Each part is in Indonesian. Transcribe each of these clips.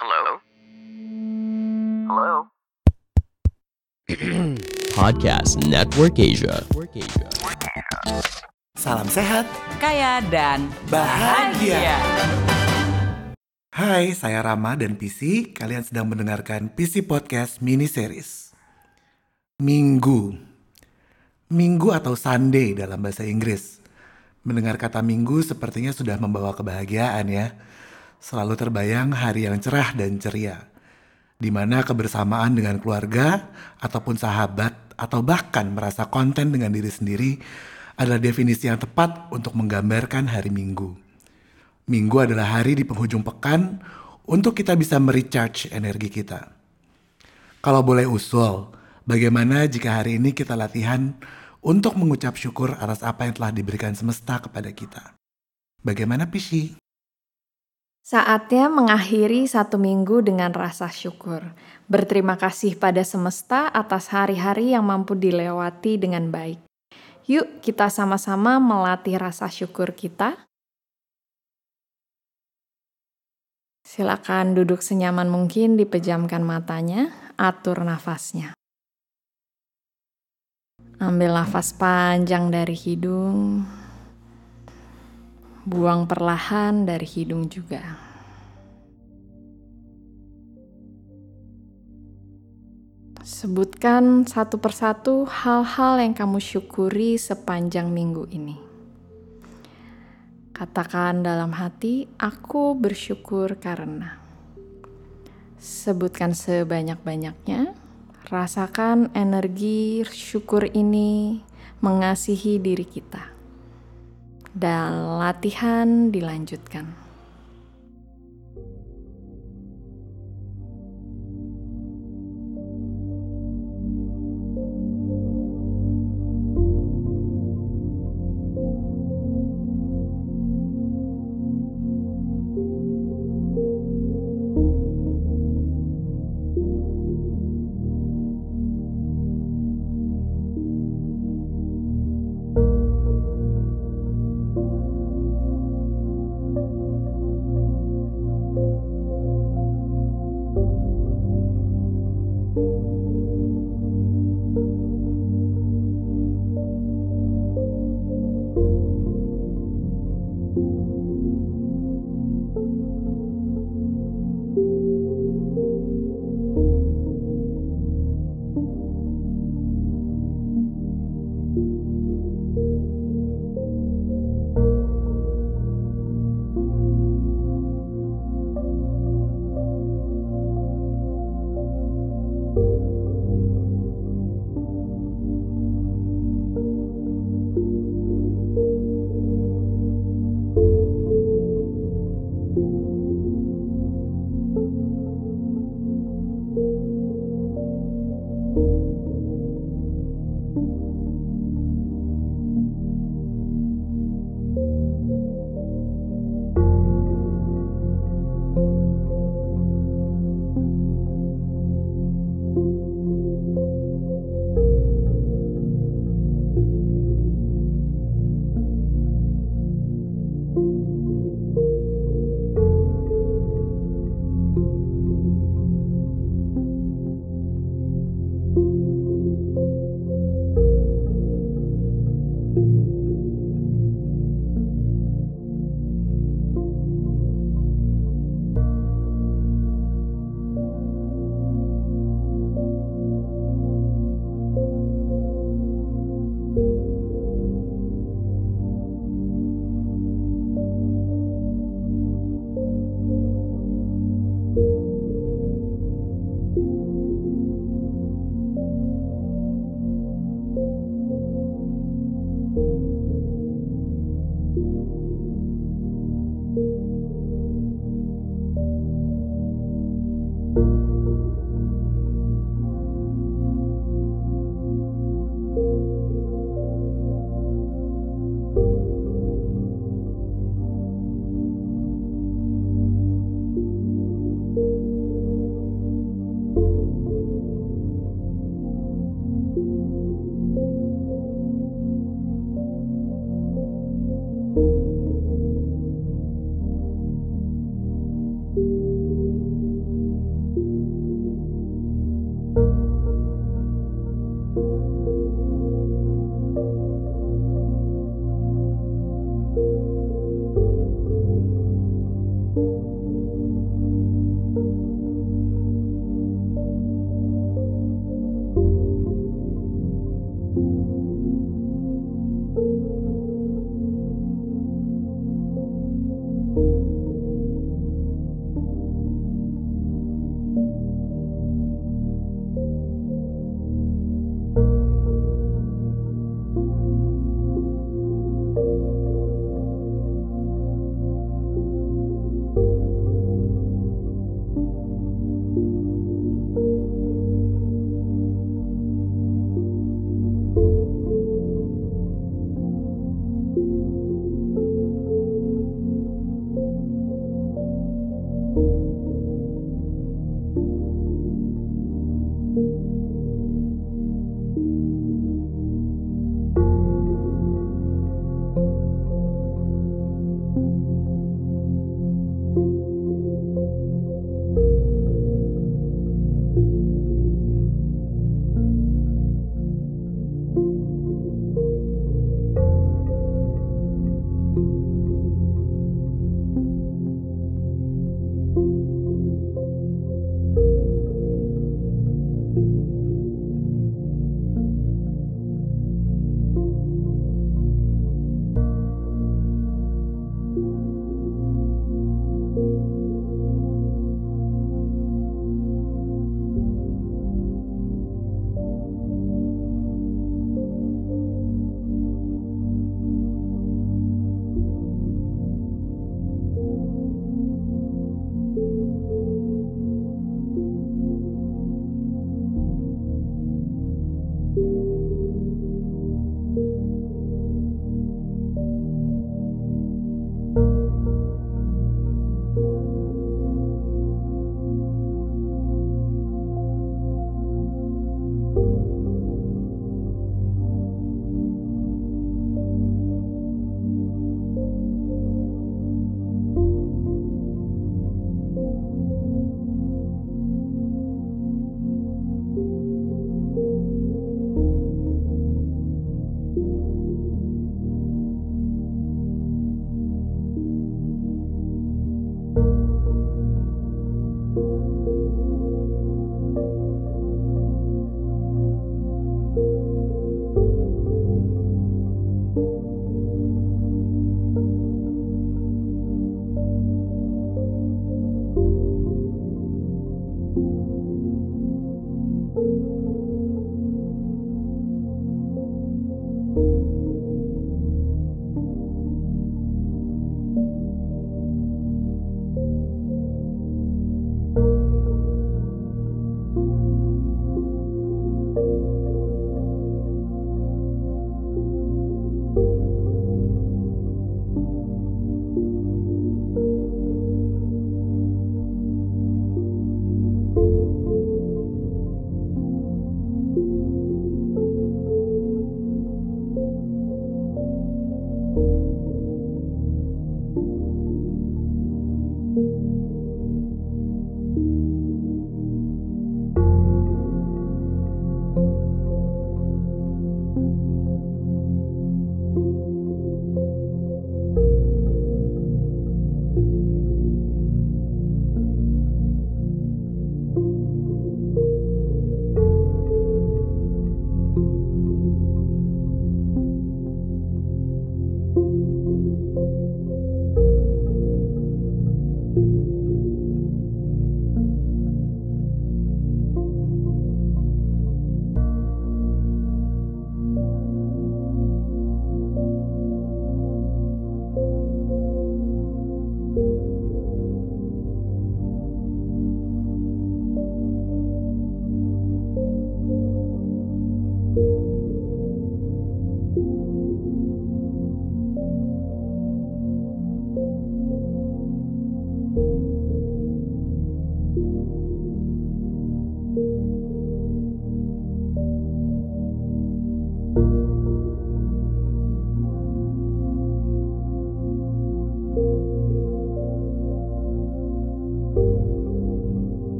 Hello? Hello? Podcast Network Asia. Salam sehat, kaya dan bahagia. Hai, saya Rama dan PC. Kalian sedang mendengarkan PC Podcast mini series. Minggu. Minggu atau Sunday dalam bahasa Inggris. Mendengar kata minggu sepertinya sudah membawa kebahagiaan ya. Selalu terbayang hari yang cerah dan ceria. Di mana kebersamaan dengan keluarga ataupun sahabat atau bahkan merasa konten dengan diri sendiri adalah definisi yang tepat untuk menggambarkan hari Minggu. Minggu adalah hari di penghujung pekan untuk kita bisa merecharge energi kita. Kalau boleh usul, bagaimana jika hari ini kita latihan untuk mengucap syukur atas apa yang telah diberikan semesta kepada kita? Bagaimana Pishi? Saatnya mengakhiri satu minggu dengan rasa syukur. Berterima kasih pada semesta atas hari-hari yang mampu dilewati dengan baik. Yuk, kita sama-sama melatih rasa syukur kita. Silakan duduk senyaman mungkin, dipejamkan matanya, atur nafasnya. Ambil nafas panjang dari hidung, Buang perlahan dari hidung juga. Sebutkan satu persatu hal-hal yang kamu syukuri sepanjang minggu ini. Katakan dalam hati, "Aku bersyukur karena." Sebutkan sebanyak-banyaknya. Rasakan energi syukur ini mengasihi diri kita dan latihan dilanjutkan. you.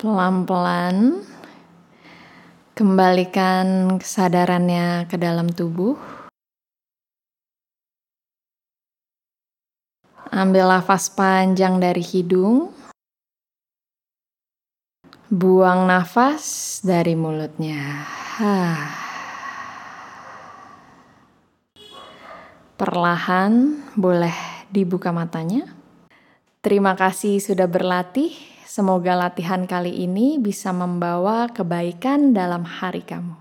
Pelan-pelan kembalikan kesadarannya ke dalam tubuh. Ambil nafas panjang dari hidung. Buang nafas dari mulutnya. Perlahan boleh dibuka matanya. Terima kasih sudah berlatih. Semoga latihan kali ini bisa membawa kebaikan dalam hari kamu.